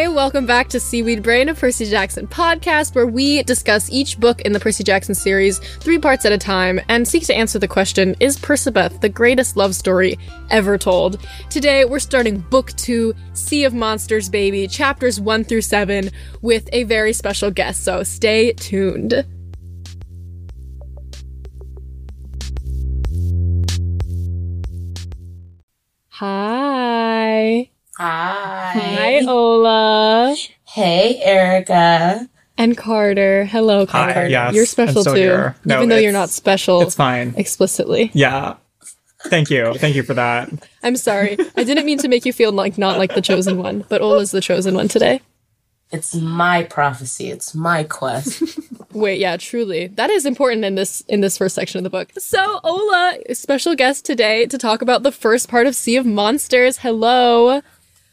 Hey, welcome back to Seaweed Brain, a Percy Jackson podcast where we discuss each book in the Percy Jackson series, three parts at a time, and seek to answer the question Is Percabeth the greatest love story ever told? Today, we're starting book two, Sea of Monsters, baby, chapters one through seven, with a very special guest, so stay tuned. Hi. Hi. Hi, Ola. Hey, Erica. And Carter. Hello, Hi, Carter. yes, You're special I'm so too. here. No, even though you're not special It's fine. explicitly. Yeah. Thank you. Thank you for that. I'm sorry. I didn't mean to make you feel like not like the chosen one, but Ola's the chosen one today. It's my prophecy. It's my quest. Wait, yeah, truly. That is important in this in this first section of the book. So, Ola, special guest today to talk about the first part of Sea of Monsters. Hello.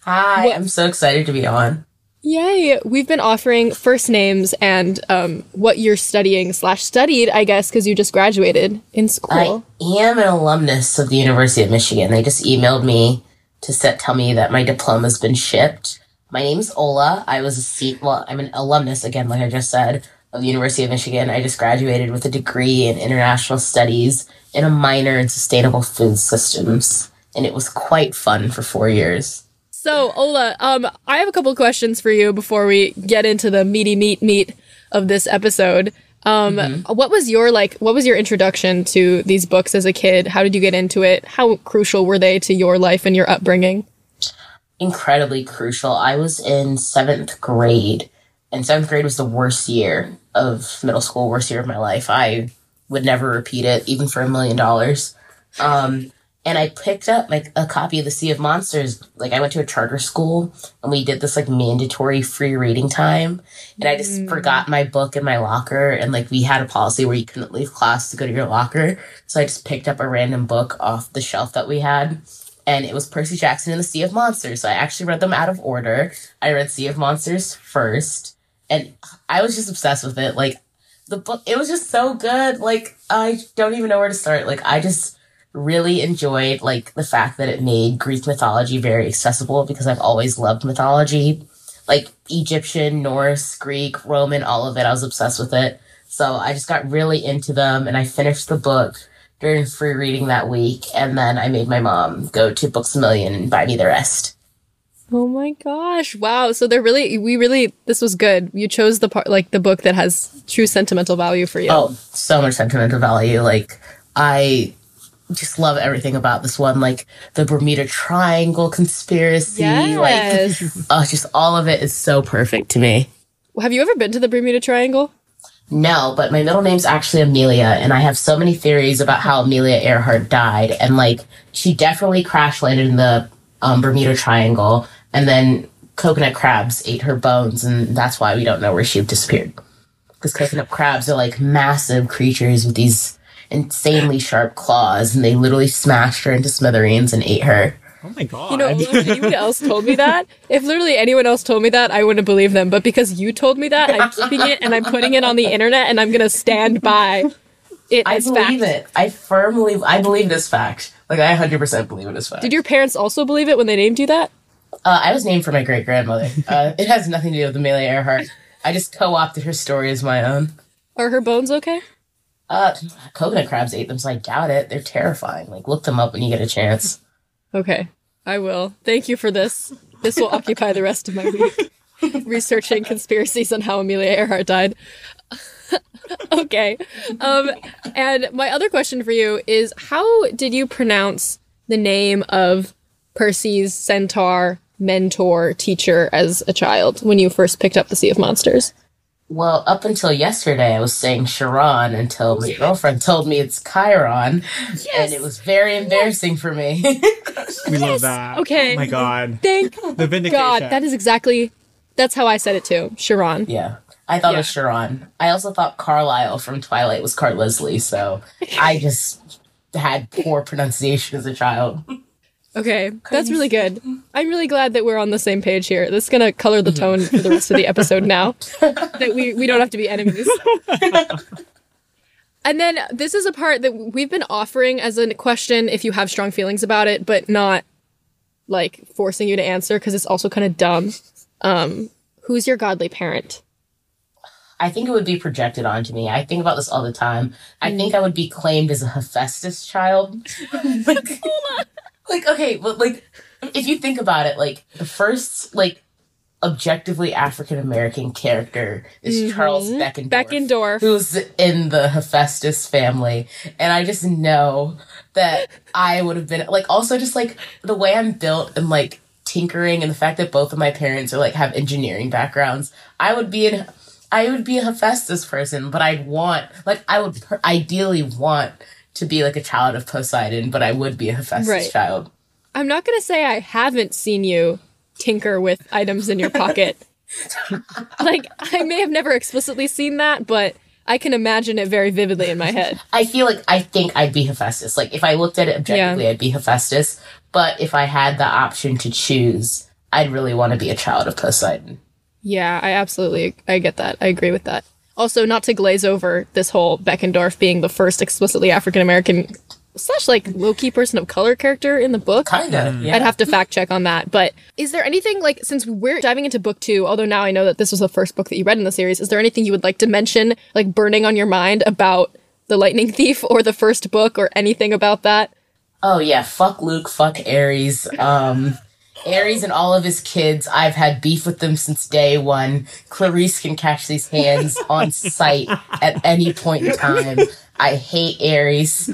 Hi. What- I'm so excited to be on. Yay! We've been offering first names and um, what you're studying slash studied, I guess, because you just graduated in school. I am an alumnus of the University of Michigan. They just emailed me to set, tell me that my diploma's been shipped. My name's Ola. I was a seat. Well, I'm an alumnus again, like I just said, of the University of Michigan. I just graduated with a degree in international studies and a minor in sustainable food systems, and it was quite fun for four years. So, Ola, um, I have a couple questions for you before we get into the meaty meat meat of this episode. Um, what was your like? What was your introduction to these books as a kid? How did you get into it? How crucial were they to your life and your upbringing? incredibly crucial. I was in seventh grade, and seventh grade was the worst year of middle school, worst year of my life. I would never repeat it, even for a million dollars. Um, and I picked up like a copy of The Sea of Monsters. Like I went to a charter school, and we did this like mandatory free reading time. And I just mm. forgot my book in my locker, and like we had a policy where you couldn't leave class to go to your locker. So I just picked up a random book off the shelf that we had and it was Percy Jackson and the Sea of Monsters. So I actually read them out of order. I read Sea of Monsters first, and I was just obsessed with it. Like the book, it was just so good. Like I don't even know where to start. Like I just really enjoyed like the fact that it made Greek mythology very accessible because I've always loved mythology, like Egyptian, Norse, Greek, Roman, all of it. I was obsessed with it. So I just got really into them, and I finished the book during free reading that week, and then I made my mom go to Books a Million and buy me the rest. Oh my gosh! Wow. So they're really, we really, this was good. You chose the part, like the book that has true sentimental value for you. Oh, so much sentimental value. Like, I just love everything about this one. Like, the Bermuda Triangle conspiracy. Like, oh, just all of it is so perfect to me. Have you ever been to the Bermuda Triangle? No, but my middle name's actually Amelia, and I have so many theories about how Amelia Earhart died. And like, she definitely crash landed in the um, Bermuda Triangle, and then coconut crabs ate her bones, and that's why we don't know where she disappeared. Because coconut crabs are like massive creatures with these insanely sharp claws, and they literally smashed her into smithereens and ate her. Oh my god. You know, if anyone else told me that, if literally anyone else told me that, I wouldn't believe them. But because you told me that, I'm keeping it and I'm putting it on the internet and I'm gonna stand by it I as believe fact. it. I firmly, I believe this fact. Like, I 100% believe it is fact. Did your parents also believe it when they named you that? Uh, I was named for my great grandmother. Uh, it has nothing to do with Amelia Earhart. I just co opted her story as my own. Are her bones okay? Uh, coconut crabs ate them, so I doubt it. They're terrifying. Like, look them up when you get a chance. Okay, I will. Thank you for this. This will occupy the rest of my week. Researching conspiracies on how Amelia Earhart died. okay. Um, and my other question for you is how did you pronounce the name of Percy's centaur mentor teacher as a child when you first picked up the Sea of Monsters? Well, up until yesterday, I was saying Sharon until my girlfriend told me it's Chiron. And it was very embarrassing for me. we love that. Oh okay. Oh my god. Thank The vindication. God. That is exactly that's how I said it too. Sharon. yeah. I thought Yeah. it was Sharon. I also thought Carlisle from Twilight was Cart Leslie, so I just had poor pronunciation as a child. Okay, that's really good. I'm really glad that we're on the same page here. This is gonna color the tone for the rest of the episode now. that we we don't have to be enemies. and then this is a part that we've been offering as a question if you have strong feelings about it, but not like forcing you to answer because it's also kind of dumb. Um, who's your godly parent? I think it would be projected onto me. I think about this all the time. I think I would be claimed as a Hephaestus child. like, like, okay, but like, if you think about it, like, the first, like, objectively African American character is mm-hmm. Charles Beckendorf. Beckendorf. Who's in the Hephaestus family. And I just know that I would have been, like, also just like the way I'm built and like tinkering and the fact that both of my parents are like have engineering backgrounds, I would be an I would be a Hephaestus person, but I'd want, like, I would per- ideally want to be like a child of Poseidon, but I would be a Hephaestus Right. child. I'm not gonna say I haven't seen you tinker with items in your pocket. like I may have never explicitly seen that, but I can imagine it very vividly in my head. I feel like I think I'd be Hephaestus. Like, if I looked at it objectively, I'd be Hephaestus. But if I had the option to choose, I'd really want to be a child of Poseidon. Yeah, I absolutely I get that. I agree with that. Also, not to glaze over this whole Beckendorf being the first explicitly African American slash like low key person of color character in the book. Kinda. Yeah. I'd have to fact check on that. But is there anything like since we're diving into book two, although now I know that this was the first book that you read in the series, is there anything you would like to mention, like burning on your mind about the Lightning Thief or the first book or anything about that? Oh yeah, fuck Luke, fuck Ares. Um Ares and all of his kids, I've had beef with them since day one. Clarisse can catch these hands on sight at any point in time. I hate Ares.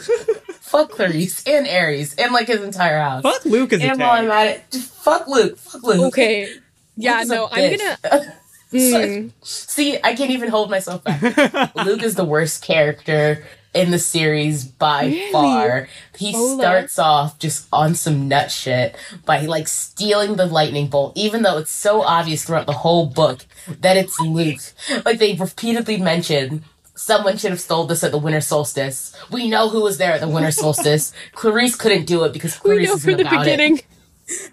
fuck Clarisse and Ares and like his entire house. Fuck Luke is a and while I'm at it, fuck Luke. Fuck Luke. Okay. Yeah, Luke's no, I'm gonna Sorry. Mm. See, I can't even hold myself back. Luke is the worst character in the series by far. He Ola. starts off just on some nut shit by like stealing the lightning bolt, even though it's so obvious throughout the whole book that it's Luke. Like they repeatedly mention someone should have stole this at the winter solstice. We know who was there at the winter solstice. Clarisse couldn't do it because we Clarisse know isn't from the about it beginning.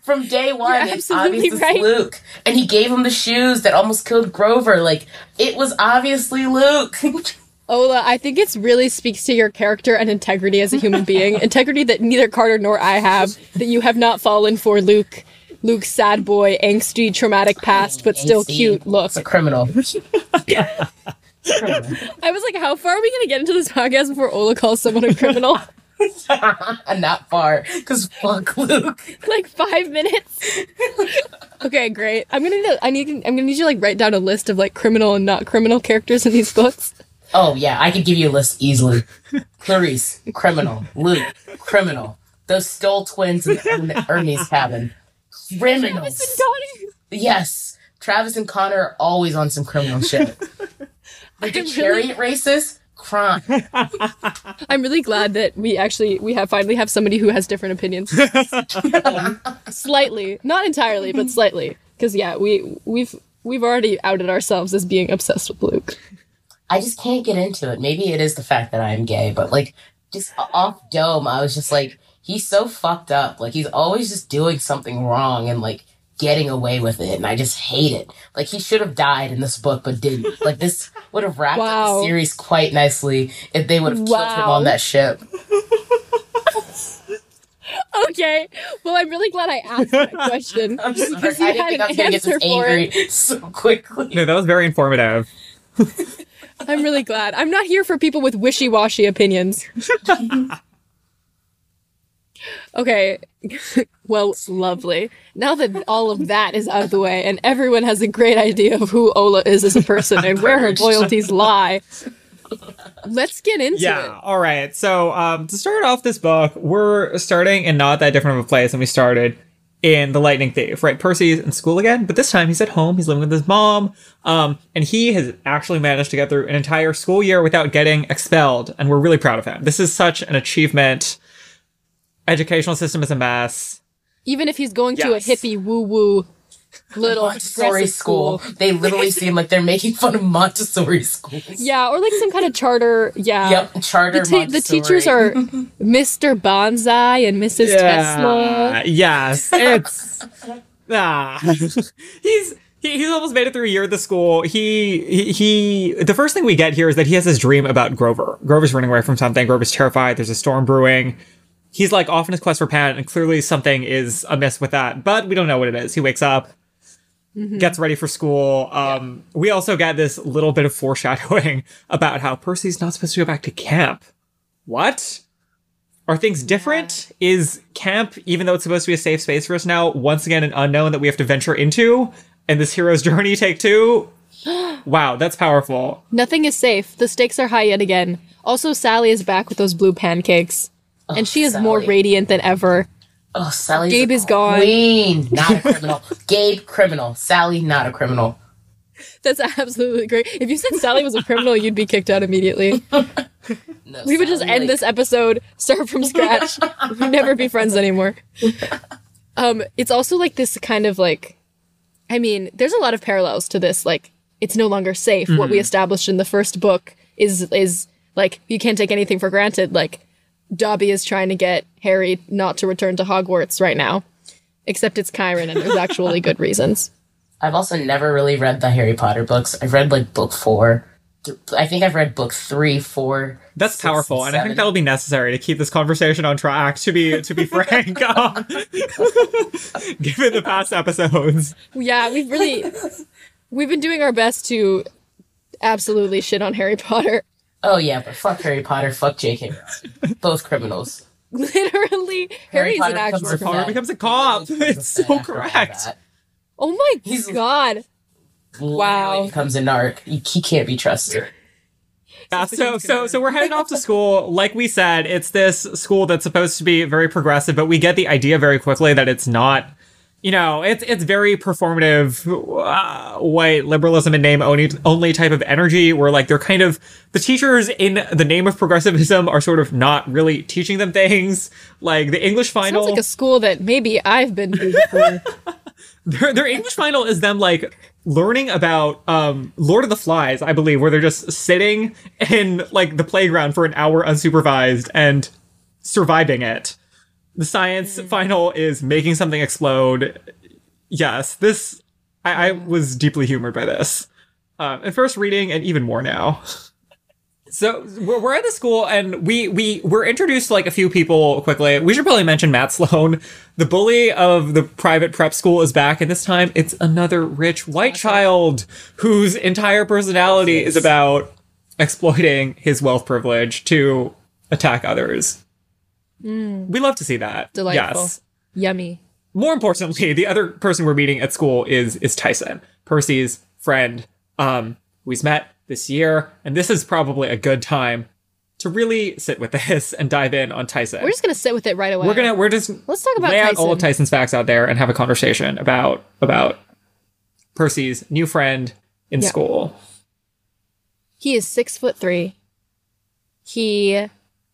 from day one. You're it's absolutely obvious it's right. Luke, and he gave him the shoes that almost killed Grover. Like it was obviously Luke. Ola, I think it's really speaks to your character and integrity as a human being. integrity that neither Carter nor I have. That you have not fallen for Luke. Luke's sad boy, angsty, traumatic past, but still AC. cute look. It's a criminal. I was like, how far are we gonna get into this podcast before Ola calls someone a criminal? Not far, because fuck Luke. like five minutes. okay, great. I'm gonna need. I need. I'm gonna need you to like write down a list of like criminal and not criminal characters in these books. Oh yeah, I could give you a list easily. Clarisse, criminal. Luke, criminal. Those Stoll twins in the Hermes cabin. Criminals. Yes, Travis and Connor are always on some criminal shit. Like the I'm really- chariot races, crime. I'm really glad that we actually we have finally have somebody who has different opinions. Um, slightly, not entirely, but slightly. Because yeah, we we've we've already outed ourselves as being obsessed with Luke. I just can't get into it. Maybe it is the fact that I am gay, but like just off dome, I was just like, he's so fucked up. Like he's always just doing something wrong and like getting away with it, and I just hate it. Like he should have died in this book, but didn't. Like this would have wrapped up the series quite nicely if they would have killed him on that ship. Okay, well, I'm really glad I asked that question I'm sorry, because I didn't had think an I was gonna get answer this for it. angry so quickly. No, that was very informative. I'm really glad. I'm not here for people with wishy-washy opinions. okay. well, lovely. Now that all of that is out of the way and everyone has a great idea of who Ola is as a person and where her loyalties lie, let's get into Yeah. it. All right. So um, to start off this book, we're starting in not that different of a place than we started in The Lightning Thief, right? Percy's in school again, but this time he's at home. He's living with his mom. Um, and he has actually managed to get through an entire school year without getting expelled. And we're really proud of him. This is such an achievement. Educational system is a mess. Even if he's going to a hippie woo-woo little Montessori progressive school. They literally seem like they're making fun of Montessori schools. Yeah, or like some kind of charter. Yeah. Yep, charter The, te- the teachers are Mr. Bonsai and Mrs. Tesla. Yes. It's ah. he's he, he's almost made it through a year at the school. He, he he the first thing we get here is that he has this dream about Grover. Grover's running away from something. Grover's terrified. There's a storm brewing. He's like off on his quest for Pan, and clearly something is amiss with that. But we don't know what it is. He wakes up. Gets ready for school. Um, We also get this little bit of foreshadowing about how Percy's not supposed to go back to camp. What? Are things different? Is camp, even though it's supposed to be a safe space for us now, once again an unknown that we have to venture into? And this hero's journey take two? wow, that's powerful. Nothing is safe. The stakes are high yet again. Also, Sally is back with those blue pancakes. and she is more radiant than ever. Oh, Sally. Gabe a is gone. Queen, not a criminal. Gabe, criminal. Sally, not a criminal. That's absolutely great. If you said Sally was a criminal, you'd be kicked out immediately. No, We would just end like- this episode, start from scratch. We'd never be friends anymore. Um, it's also like this kind of like, I mean, there's a lot of parallels to this. Like, it's no longer safe. What we established in the first book is is like you can't take anything for granted. Like, Dobby is trying to get Harry not to return to Hogwarts right now, except it's Chiron, and there's actually good reasons. I've also never really read the Harry Potter books. I've read like book four. I think I've read book three, four. That's six, powerful, and I think that'll be necessary to keep this conversation on track. To be to be frank, um, given the past episodes, Yeah, we've really we've been doing our best to absolutely shit on Harry Potter. Oh yeah, but fuck Harry Potter, fuck J.K. Rowling. Both criminals. Literally, Harry's Potter an becomes actual a criminal. Potter becomes a cop. It's so correct. Oh my He's- god. Wow. Literally becomes a narc. He, he can't be trusted. Yeah, so so so we're heading off to school. Like we said, it's this school that's supposed to be very progressive, but we get the idea very quickly that it's not. You know, it's it's very performative, uh, white liberalism in name only only type of energy. Where like they're kind of the teachers in the name of progressivism are sort of not really teaching them things. Like the English final, Sounds like a school that maybe I've been to before. their, their English final is them like learning about um Lord of the Flies, I believe, where they're just sitting in like the playground for an hour unsupervised and surviving it. The science final is making something explode. Yes, this I, I was deeply humored by this. Um, at first reading and even more now. So we're, we're at the school and we we we're introduced to like a few people quickly. We should probably mention Matt Sloan, the bully of the private prep school, is back, and this time it's another rich white child whose entire personality is about exploiting his wealth privilege to attack others. We love to see that. Delightful. Yes. Yummy. More importantly, the other person we're meeting at school is is Tyson, Percy's friend, um, who he's met this year, and this is probably a good time to really sit with this and dive in on Tyson. We're just gonna sit with it right away. We're gonna we're just Let's talk about lay out Tyson. all of Tyson's facts out there and have a conversation about about Percy's new friend in Yeah. school. He is six foot three. He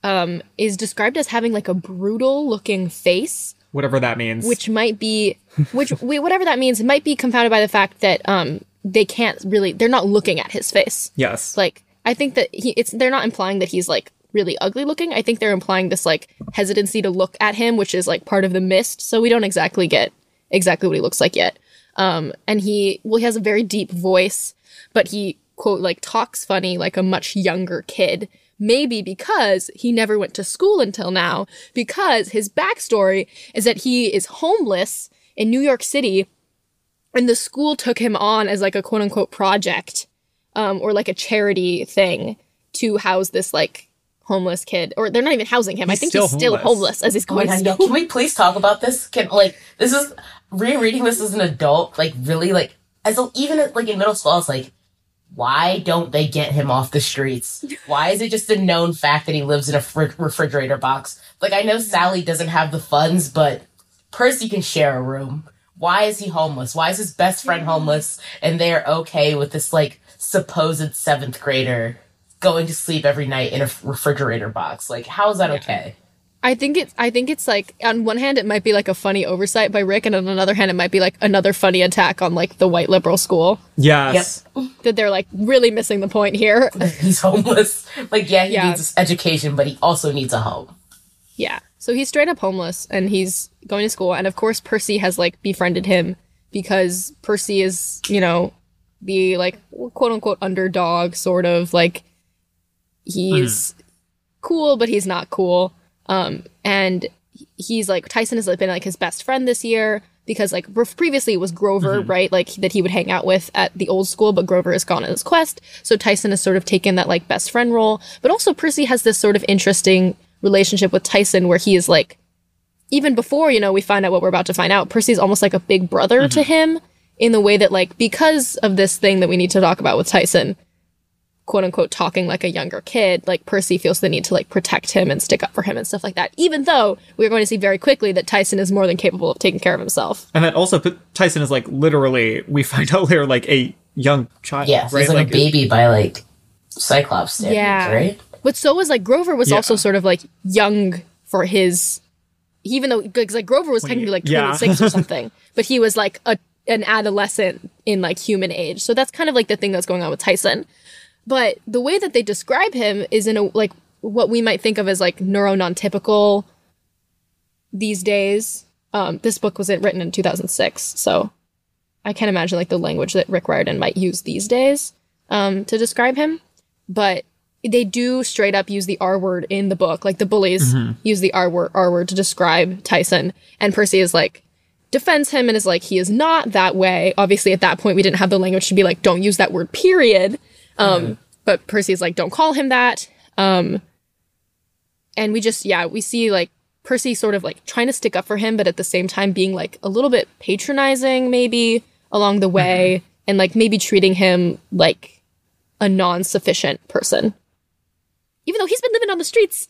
um is described as having like a brutal looking face. Whatever that means. which might be which wait, whatever that means might be confounded by the fact that um they can't really they're not looking at his face yes. like i think that he it's they're not implying that he's like really ugly looking i think they're implying this like hesitancy to look at him which is like part of the mist so we don't exactly get exactly what he looks like yet um and he well he has a very deep voice but he quote like talks funny like a much younger kid maybe because he never went to school until now because his backstory is that he is homeless in new york city and the school took him on as like a quote unquote project um, or like a charity thing to house this like homeless kid or they're not even housing him i think still he's still homeless. homeless as he's Oh going God, to yeah, school can we please talk about this? Can like this is rereading this as an adult, like really like as a, even at, like in middle school, I was like, why don't they get him off the streets? Why is it just a known fact that he lives in a fr- refrigerator box? Like I know mm-hmm. Sally doesn't have the funds, but Percy can share a room. Why is he homeless? Why is his best friend mm-hmm. homeless and they're okay with this like supposed seventh grader going to sleep every night in a refrigerator box? Like, how is that okay? I think it's I think it's like on one hand it might be like a funny oversight by Rick and on another hand it might be like another funny attack on like the white liberal school Yes. that they're like really missing the point here. he's homeless. Like, yeah, he Yeah. needs education, but he also needs a home. yeah. So he's straight up homeless and he's going to school and of course Percy has like befriended him because Percy is, you know, the like quote unquote underdog sort of like he's mm-hmm. cool but he's not cool. Um and he's like Tyson has been like his best friend this year because like previously it was Grover, right? Like that he would hang out with at the old school, but Grover has gone on his quest. So Tyson has sort of taken that like best friend role. But also Percy has this sort of interesting relationship with Tyson where he is like even before, you know, we find out what we're about to find out, Percy's almost like a big brother to him in the way that like because of this thing that we need to talk about with Tyson, quote unquote talking like a younger kid, like Percy feels the need to like protect him and stick up for him and stuff like that. Even though we're going to see very quickly that Tyson is more than capable of taking care of himself. And that also Tyson is like literally we find out later like a young child. Yeah, right? he's like, a baby by like Cyclops standards, Yeah. right? But so was like Grover was Yeah. also sort of like young for his, even though because like Grover was technically like yeah. 26 or something, but he was like a an adolescent in like human age. So that's kind of like the thing that's going on with Tyson. But the way that they describe him is in a like what we might think of as like neuro non-typical these days. Um, this book was written in 2006, so I can't imagine like the language that Rick Riordan might use these days um, to describe him. But they do straight up use the R word in the book. Like the bullies use the R word, R word to describe Tyson, and Percy is like defends him and is like he is not that way. Obviously, at that point, we didn't have the language to be like don't use that word. Period. Um, But Percy is like don't call him that. Um, and we just yeah we see like Percy sort of like trying to stick up for him, but at the same time being like a little bit patronizing maybe along the way, and like maybe treating him like a non-sufficient person even though he's been living on the streets.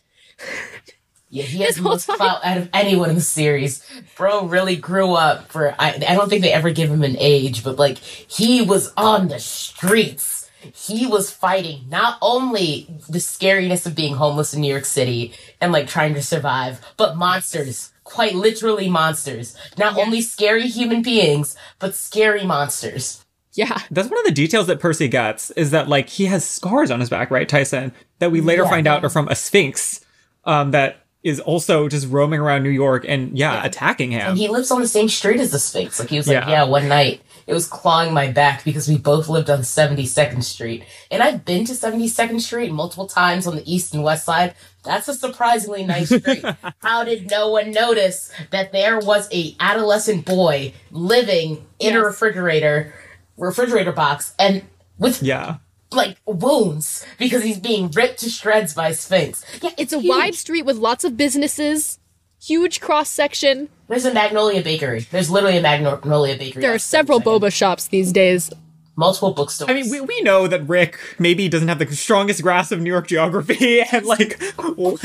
Yeah, he has the most clout out of anyone in the series. Bro really grew up for. I, I don't think they ever give him an age, but like he was on the streets. He was fighting not only the scariness of being homeless in New York City and like trying to survive, but monsters. Quite literally monsters. Not only scary human beings, but scary monsters. Yeah. That's one of the details that Percy gets is that like he has scars on his back, right, Tyson? That we later Yeah. find out are from a sphinx um, that is also just roaming around New York and yeah, attacking him. And he lives on the same street as the Sphinx. Like he was like, Yeah. yeah, one night it was clawing my back because we both lived on 72nd Street. And I've been to 72nd Street multiple times on the east and west side. That's a surprisingly nice street. How did no one notice that there was a adolescent boy living in a refrigerator refrigerator box and with yeah. like wounds because he's being ripped to shreds by Sphinx. Yeah, It's a huge. wide street with lots of businesses, huge cross section. There's a Magnolia Bakery. There's literally a Magnolia Bakery. There are several the second. boba shops these days. multiple bookstores. I mean, we, we know that Rick maybe doesn't have the strongest grasp of New York geography and like what,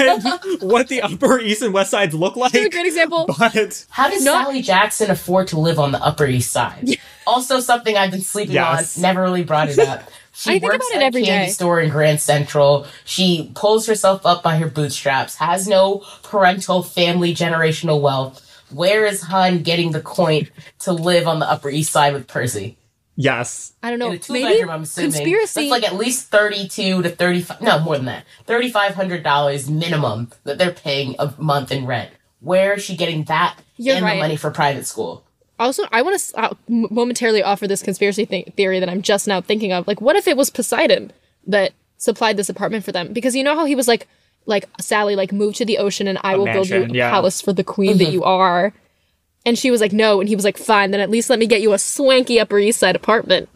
what the Upper East and West Sides look like. Here's a great example. But How does Not- Sally Jackson afford to live on the Upper East Side? Also, something I've been sleeping Yes. on. Never really brought it up. She I think works about it at a every candy day. store in Grand Central. She pulls herself up by her bootstraps. Has no parental, family, generational wealth. Where is Hun getting the coin to live on the Upper East Side with Percy? yes. I don't know. In a two Maybe bedroom, I'm assuming. conspiracy. That's like at least thirty-two to thirty-five. No, more than that. Thirty-five hundred dollars minimum that they're paying a month in rent. Where is she getting that You're and right. the money for private school? Also, I want to uh, momentarily offer this conspiracy th- theory that I'm just now thinking of. Like, what if it was Poseidon that supplied this apartment for them? Because you know how he was like, like Sally, like move to the ocean and I will build you a yeah. palace for the queen that you are. And she was like, no, and he was like, fine. Then at least let me get you a swanky Upper East Side apartment.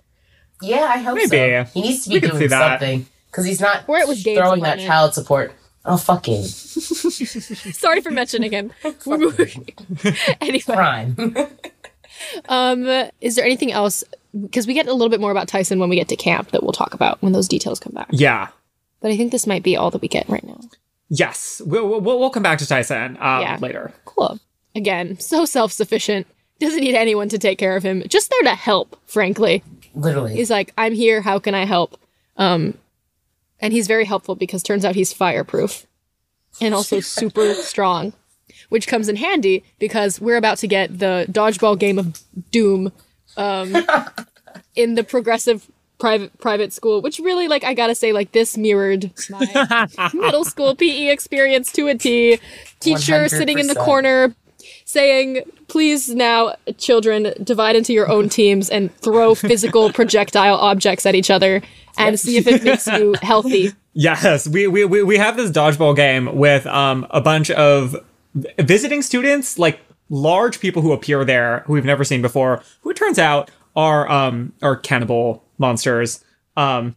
Yeah, I hope Maybe. so. He needs to be We doing something because he's not Or it was Dave's throwing that apartment. child support. Oh, fucking! Sorry for mentioning him. anyway, Crime. Um, is there anything else? Because we get a little bit more about Tyson when we get to camp that we'll talk about when those details come back. Yeah. But I think this might be all that we get right now. Yes. We'll, we'll, we'll come back to Tyson um, Yeah. later. Cool. Again, so self sufficient. Doesn't need anyone to take care of him. Just there to help, frankly. Literally. He's like, I'm here. How can I help? Um, and he's very helpful because turns out he's fireproof and also super strong, which comes in handy because we're about to get the dodgeball game of doom um, in the progressive private private school, which really, like, I gotta say, like, this mirrored my middle school PE experience to a T. Teacher sitting in the corner saying, please now, children, divide into your own teams and throw physical projectile objects at each other and see if it makes you healthy. Yes, we, we, we, we have this dodgeball game with um, a bunch of visiting students, like large people who appear there who we've never seen before, who it turns out are um are cannibal monsters. Um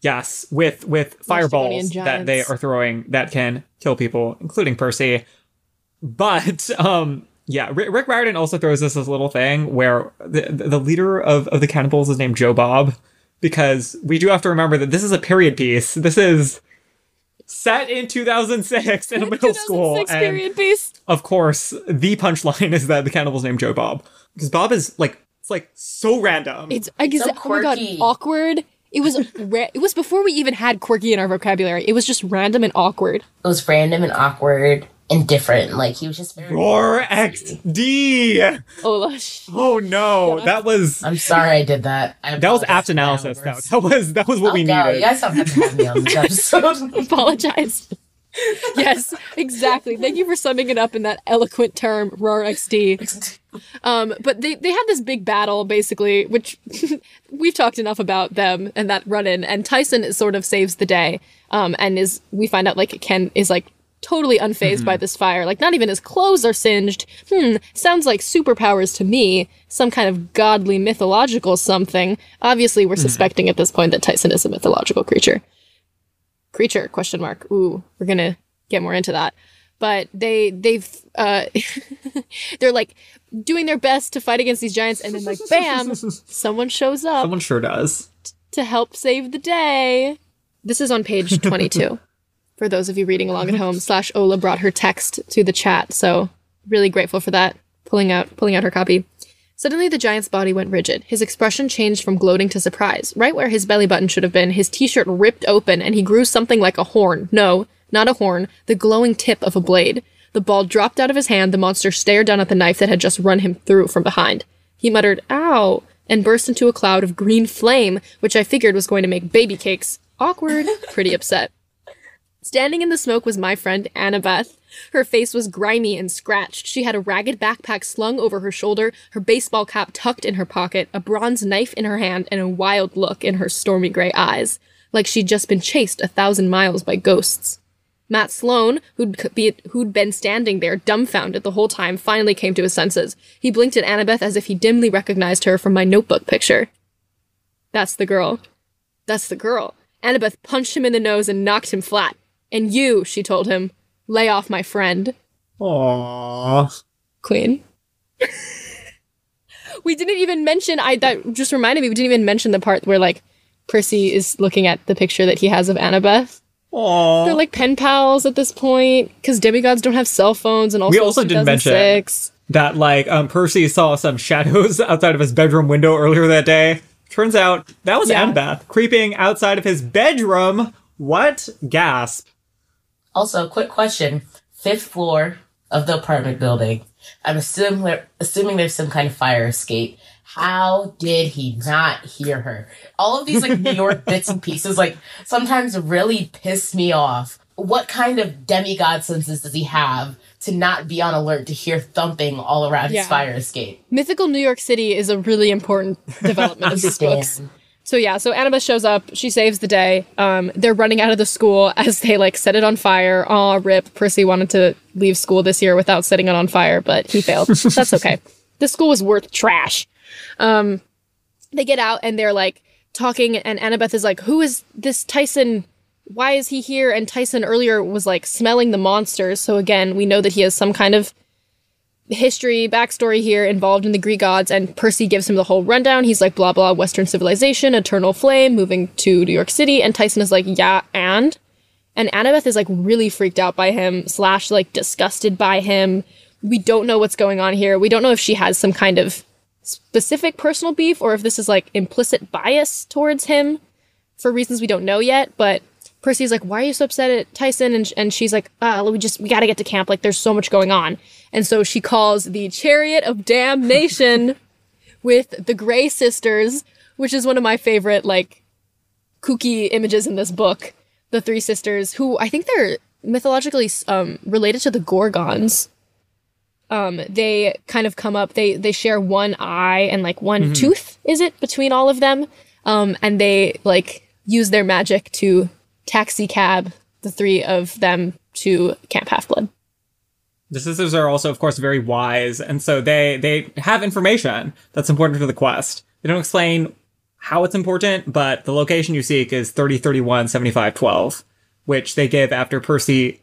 yes, with with fireballs that they are throwing that can kill people, including Percy. But um yeah, Rick, Rick Riordan also throws us this little thing where the the leader of, of the cannibals is named Joe Bob because we do have to remember that this is a period piece. This is set in 2006 in a middle school. 2006 And piece. of course, the punchline is that the cannibal's named Joe Bob because Bob is like it's like so random. It's I guess So oh my god, quirky. awkward. It was ra- it was before we even had quirky in our vocabulary. It was just random and awkward. It was random and awkward and different. Like he was just very. Roar XD. Oh, sh- Oh no, that was I'm sorry I did that. I that was apt analysis. Though. That was that was what we Oh, no, needed. You guys don't have to have me on this episode. apologize. yes, exactly. Thank you for summing it up in that eloquent term, roar XD. Um, but they they have this big battle basically, which we've talked enough about them and that run in, and Tyson sort of saves the day. Um, and is we find out like Ken is like totally unfazed by this fire. Like not even his clothes are singed. Hmm, sounds like superpowers to me. Some kind of godly mythological something. Obviously, we're suspecting at this point that Tyson is a mythological creature creature question mark ooh we're gonna get more into that but they they've uh they're like doing their best to fight against these giants and then like bam someone shows up Someone sure does. to help save the day this is on page 22 for those of you reading along at home slash ola brought her text to the chat so really grateful for that pulling out pulling out her copy Suddenly, the giant's body went rigid. His expression changed from gloating to surprise. Right where his belly button should have been, his t shirt ripped open and he grew something like a horn. No, not a horn, the glowing tip of a blade. The ball dropped out of his hand. The monster stared down at the knife that had just run him through from behind. He muttered, Ow! and burst into a cloud of green flame, which I figured was going to make baby cakes. Awkward. Pretty upset. Standing in the smoke was my friend Annabeth. Her face was grimy and scratched. She had a ragged backpack slung over her shoulder, her baseball cap tucked in her pocket, a bronze knife in her hand, and a wild look in her stormy gray eyes, like she'd just been chased a thousand miles by ghosts. Matt Sloan, who'd, be, who'd been standing there dumbfounded the whole time, finally came to his senses. He blinked at Annabeth as if he dimly recognized her from my notebook picture. That's the girl. That's the girl. Annabeth punched him in the nose and knocked him flat. And you, she told him, lay off my friend, Aww. Queen. we didn't even mention I that just reminded me we didn't even mention the part where like Percy is looking at the picture that he has of Annabeth. Aww. They're like pen pals at this point because demigods don't have cell phones and also We also didn't mention- that like um Percy saw some shadows outside of his bedroom window earlier that day. Turns out that was Yeah. Annabeth creeping outside of his bedroom. What? Gasp. Also, quick question: fifth floor of the apartment building. I'm assuming assuming there's some kind of fire escape. How did he not hear her? All of these like New York bits and pieces, like sometimes really piss me off. What kind of demigod senses does he have to not be on alert to hear thumping all around Yeah. his fire escape? Mythical New York City is a really important development of these books. So yeah, so Annabeth shows up. She saves the day. Um, they're running out of the school as they like set it on fire. Aw, rip. Percy wanted to leave school this year without setting it on fire, but he failed. That's okay. This school was worth trash. Um, they get out and they're like talking, and Annabeth is like, "Who is this Tyson? Why is he here?" And Tyson earlier was like smelling the monsters. So again, we know that he has some kind of history, backstory here involved in the Greek gods, and Percy gives him the whole rundown. He's like, blah, blah, Western civilization, eternal flame, moving to New York City. And Tyson is like, yeah, and? And Annabeth is like really freaked out by him, slash, like disgusted by him. We don't know what's going on here. We don't know if she has some kind of specific personal beef or if this is like implicit bias towards him for reasons we don't know yet. But Percy's like, "Why are you so upset at Tyson?" And and she's like, "Ah, we just we got to get to camp. Like, there's so much going on." And so she calls the Chariot of Damnation with the Grey Sisters, which is one of my favorite like kooky images in this book. The three sisters, who I think they're mythologically um, related to the Gorgons. Um, they kind of come up. They they share one eye and like one tooth. Is it between all of them? Um, and they like use their magic to taxi cab the three of them to Camp Half Blood. The sisters are also, of course, very wise, and so they they have information that's important for the quest. They don't explain how it's important, but the location you seek is 3031 75 12, which they give after Percy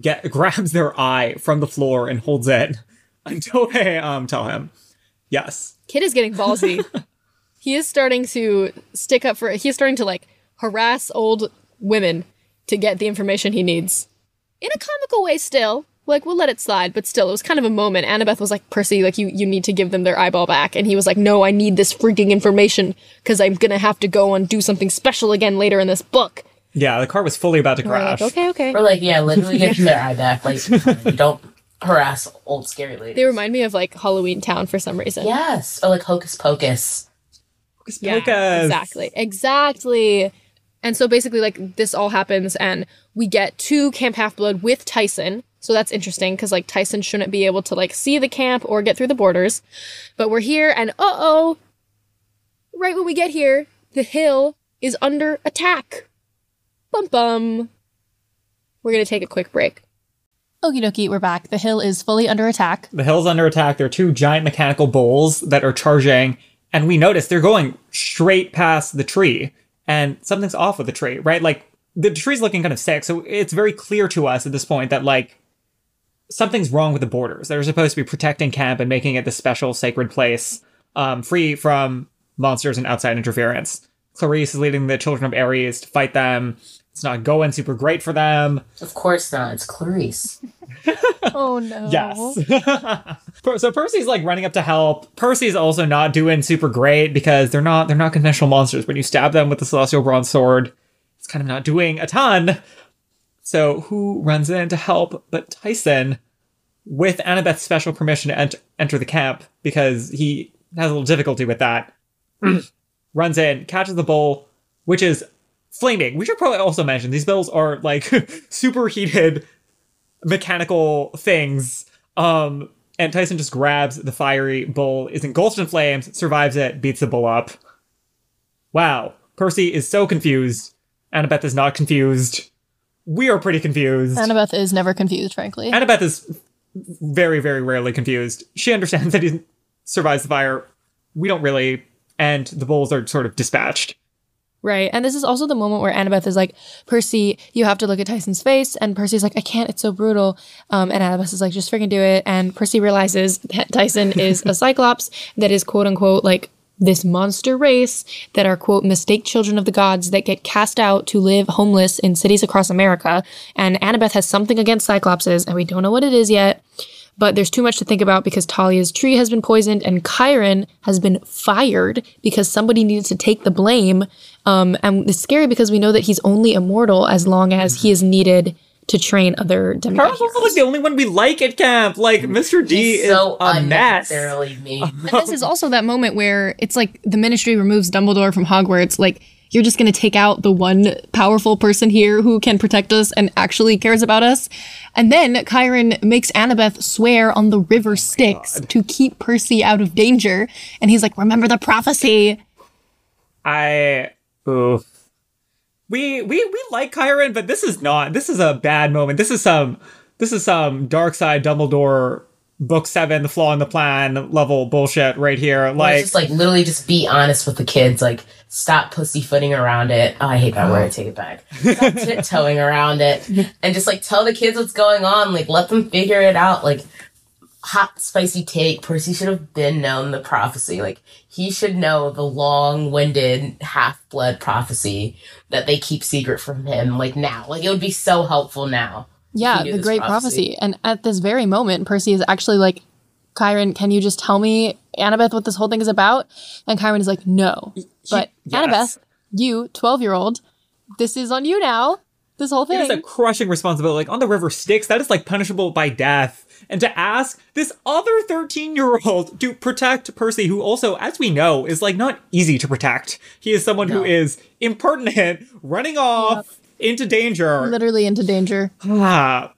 get grabs their eye from the floor and holds it until they um tell him. Yes. Kid is getting ballsy. he is starting to stick up for he's starting to like harass old women to get the information he needs. In a comical way still. Like we'll let it slide, but still it was kind of a moment. Annabeth was like, Percy, like you you need to give them their eyeball back. And he was like, No, I need this freaking information because I'm gonna have to go and do something special again later in this book. Yeah, the car was fully about to We're like, crash. okay, okay. Or like, yeah, literally give them their eye back. Like, you don't harass old scary ladies. They remind me of like Halloween Town for some reason. yes, or like Hocus Pocus. Yeah, Pocus. exactly. Exactly. And so basically, like, this all happens, and we get to Camp Half Blood with Tyson. So that's interesting because, like, Tyson shouldn't be able to, like, see the camp or get through the borders. But we're here, and uh oh, right when we get here, the hill is under attack. Bum bum. We're going to take a quick break. Okie dokie, we're back. The hill is fully under attack. The hill's under attack. There are two giant mechanical bulls that are charging, and we notice they're going straight past the tree, and something's off with the tree, right? Like the tree's looking kind of sick, so it's very clear to us at this point that like something's wrong with the borders. They're supposed to be protecting camp and making it this special sacred place, um, free from monsters and outside interference. Clarisse is leading the children of Ares to fight them. It's not going super great for them. Of course not. It's Clarisse. Oh no. Yes. So Percy's like running up to help. Percy's also not doing super great because they're not they're not conventional monsters. When you stab them with the celestial bronze sword, it's kind of not doing a ton. So who runs in to help but Tyson with Annabeth's special permission to ent- enter the camp because he has a little difficulty with that. runs in, catches the bull, which is flaming. We should probably also mention these bills are like superheated mechanical things. Um, and Tyson just grabs the fiery bull, is engulfed in flames, survives it, beats the bull up. Wow. Percy is so confused. Annabeth is not confused. We are pretty confused. Annabeth is never confused, frankly. Annabeth is very, very rarely confused. She understands that he survives the fire. We don't really. And the bulls are sort of dispatched. Right. And this is also the moment where Annabeth is like, Percy, you have to look at Tyson's face. And Percy's like, I can't. It's so brutal. Um, and Annabeth is like, just freaking do it. And Percy realizes that Tyson is a Cyclops that is quote unquote like this monster race that are quote mistake children of the gods that get cast out to live homeless in cities across America. And Annabeth has something against Cyclopses, and we don't know what it is yet. But there's too much to think about because Thalia's tree has been poisoned and Chiron has been fired because somebody needed to take the blame. Um, and it's scary because we know that he's only immortal as long as he is needed to train other demigod Carl's also like the only one we like at camp. Like Mr. D He's is so a mess. unnecessarily mean. And this is also that moment where it's like the ministry removes Dumbledore from Hogwarts. Like, you're just going to take out the one powerful person here who can protect us and actually cares about us. And then Chiron makes Annabeth swear on the river oh Styx to keep Percy out of danger. And he's like, remember the prophecy. I ooh. We we we like Chiron, but this is not. This is a bad moment. This is some this is some dark side Dumbledore book seven, the flaw in the plan level bullshit right here. Like, just like literally just be honest with the kids. Like stop pussyfooting around it. Oh, I hate that word. Take it back. Stop tiptoeing around it, and just like tell the kids what's going on. Like let them figure it out. Like hot spicy take. Percy should have been known the prophecy. Like he should know the long-winded half-blood prophecy that they keep secret from him. Like now. Like it would be so helpful now. Yeah, the great prophecy. And at this very moment, Percy is actually like, Chiron, can you just tell me, Annabeth, what this whole thing is about? And Chiron is like, no. But yes. Annabeth, you, 12 year old, this is on you now. This whole thing. is a crushing responsibility. Like on the river Styx, that is like punishable by death. And to ask this other 13 year old to protect Percy, who also, as we know, is like not easy to protect. He is someone who No. is impertinent, running off into danger. Literally into danger. Ah,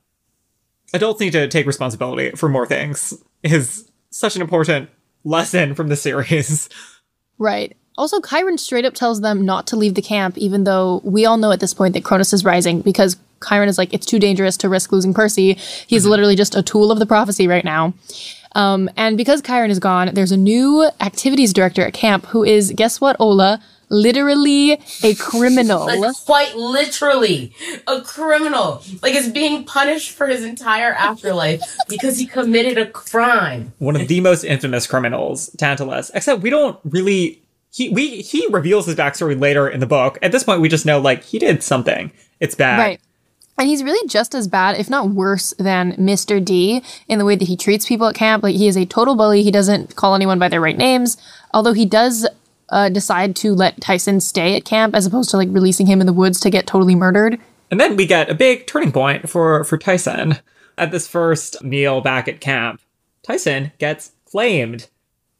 adults need to take responsibility for more things. Is such an important lesson from the series. Right. Also, Chiron straight up tells them not to leave the camp, even though we all know at this point that Kronos is rising because Chiron is like, it's too dangerous to risk losing Percy. He's literally just a tool of the prophecy right now. Um, and because Chiron is gone, there's a new activities director at camp who is, guess what, Ola? Literally a criminal. Like, quite literally a criminal. Like is being punished for his entire afterlife because he committed a crime. One of the most infamous criminals, Tantalus. Except we don't really he we he reveals his backstory later in the book. At this point, we just know like he did something. It's bad. Right. And he's really just as bad, if not worse, than Mr. D in the way that he treats people at camp. Like he is a total bully. He doesn't call anyone by their right names. Although he does uh, decide to let Tyson stay at camp as opposed to like releasing him in the woods to get totally murdered. And then we get a big turning point for for Tyson at this first meal back at camp. Tyson gets claimed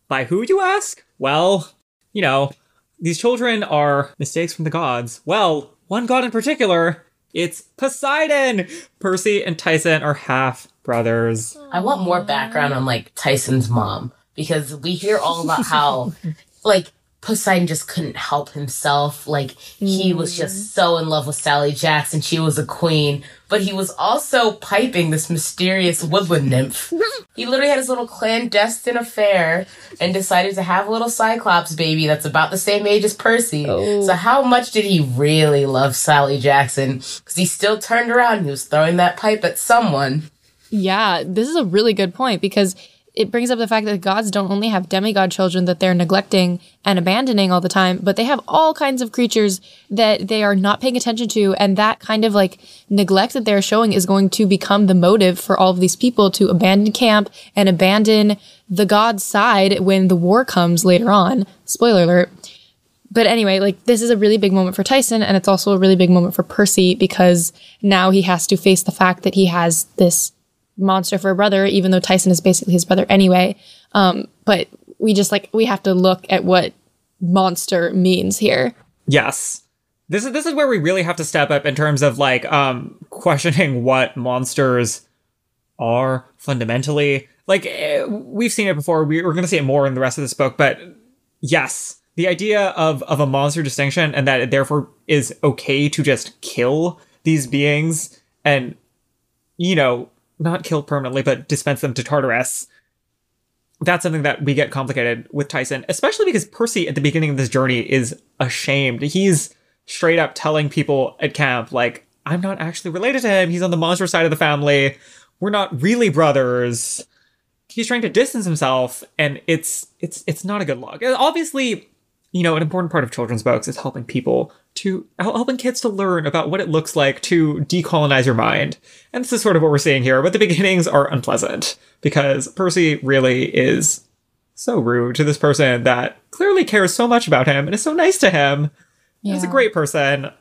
by who you ask? Well, you know, these children are mistakes from the gods. Well, one god in particular it's Poseidon. Percy and Tyson are half brothers. I want more background on like Tyson's mom because we hear all about how like Poseidon just couldn't help himself. Like he was mm. just so in love with Sally Jackson. She was a queen, but he was also piping this mysterious woodland nymph. he literally had his little clandestine affair and decided to have a little Cyclops baby that's about the same age as Percy. So oh. how much did he really love Sally Jackson? Because he still turned around. and He was throwing that pipe at someone. Yeah, this is a really good point because it brings up the fact that gods don't only have demigod children that they're neglecting and abandoning all the time, but they have all kinds of creatures that they are not paying attention to. And that kind of like neglect that they're showing is going to become the motive for all of these people to abandon camp and abandon the god's side when the war comes later on. Spoiler alert. But anyway, like this is a really big moment for Tyson, and it's also a really big moment for Percy because now he has to face the fact that he has this monster for a brother, even though Tyson is basically his brother anyway. Um, but we just like we have to look at what monster means here. Yes. This is this is where we really have to step up in terms of like um questioning what monsters are fundamentally. Like eh, we've seen it before. We, we're going to see it more in the rest of this book, but yes, the idea of of a monster distinction and that it therefore is okay to just kill these beings and you know not kill permanently, but dispense them to Tartarus. That's something that we get complicated with Tyson, especially because Percy at the beginning of this journey is ashamed. He's straight up telling people at camp, like, I'm not actually related to him. He's on the monster side of the family. We're not really brothers. He's trying to distance himself, and it's it's it's not a good look. Obviously, you know, an important part of children's books is helping people to helping kids to learn about what it looks like to decolonize your mind. And this is sort of what we're seeing here, but the beginnings are unpleasant because Percy really is so rude to this person that clearly cares so much about him and is so nice to him. Yeah. He's a great person.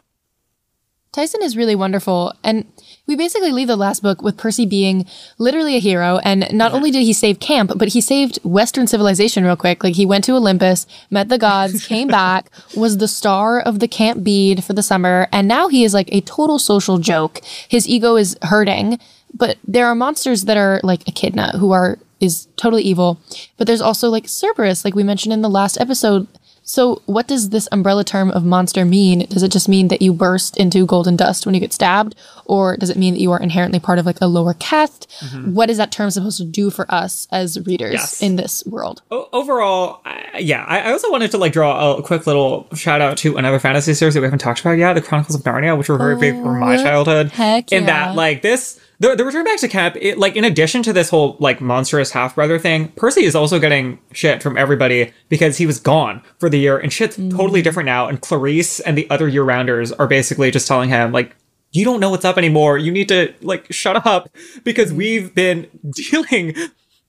Tyson is really wonderful. And we basically leave the last book with Percy being literally a hero. And not only did he save camp, but he saved Western civilization real quick. Like he went to Olympus, met the gods, came back, was the star of the camp bead for the summer. And now he is like a total social joke. His ego is hurting. But there are monsters that are like Echidna, who are is totally evil. But there's also like Cerberus, like we mentioned in the last episode, so, what does this umbrella term of monster mean? Does it just mean that you burst into golden dust when you get stabbed? Or does it mean that you are inherently part of like a lower caste? Mm-hmm. What is that term supposed to do for us as readers yes. in this world? O- overall, I, yeah, I, I, also wanted to like draw a quick little shout out to another fantasy series that we haven't talked about yet, The Chronicles of Narnia, which were very oh, big for my childhood. Heck yeah. In that, like, this the, the return back to camp, it, like in addition to this whole like monstrous half brother thing, Percy is also getting shit from everybody because he was gone for the year and shit's mm. totally different now. And Clarisse and the other year rounders are basically just telling him like, you don't know what's up anymore. You need to like shut up because mm. we've been dealing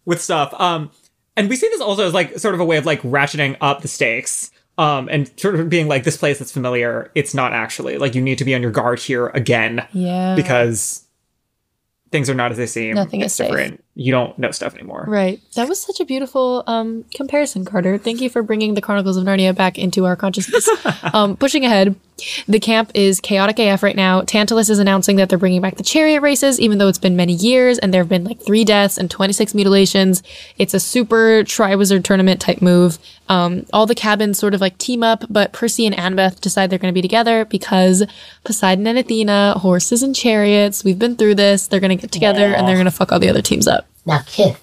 with stuff. Um, and we see this also as like sort of a way of like ratcheting up the stakes um and sort of being like this place that's familiar it's not actually like you need to be on your guard here again yeah because things are not as they seem. Nothing it's is different. safe. You don't know stuff anymore. Right. That was such a beautiful um, comparison, Carter. Thank you for bringing the Chronicles of Narnia back into our consciousness. um, pushing ahead, the camp is chaotic AF right now. Tantalus is announcing that they're bringing back the chariot races, even though it's been many years and there have been like three deaths and 26 mutilations. It's a super Triwizard tournament type move. Um, all the cabins sort of like team up, but Percy and Annabeth decide they're going to be together because Poseidon and Athena, horses and chariots, we've been through this. They're going to get together and they're going to fuck all the other teams up. Now, Kith.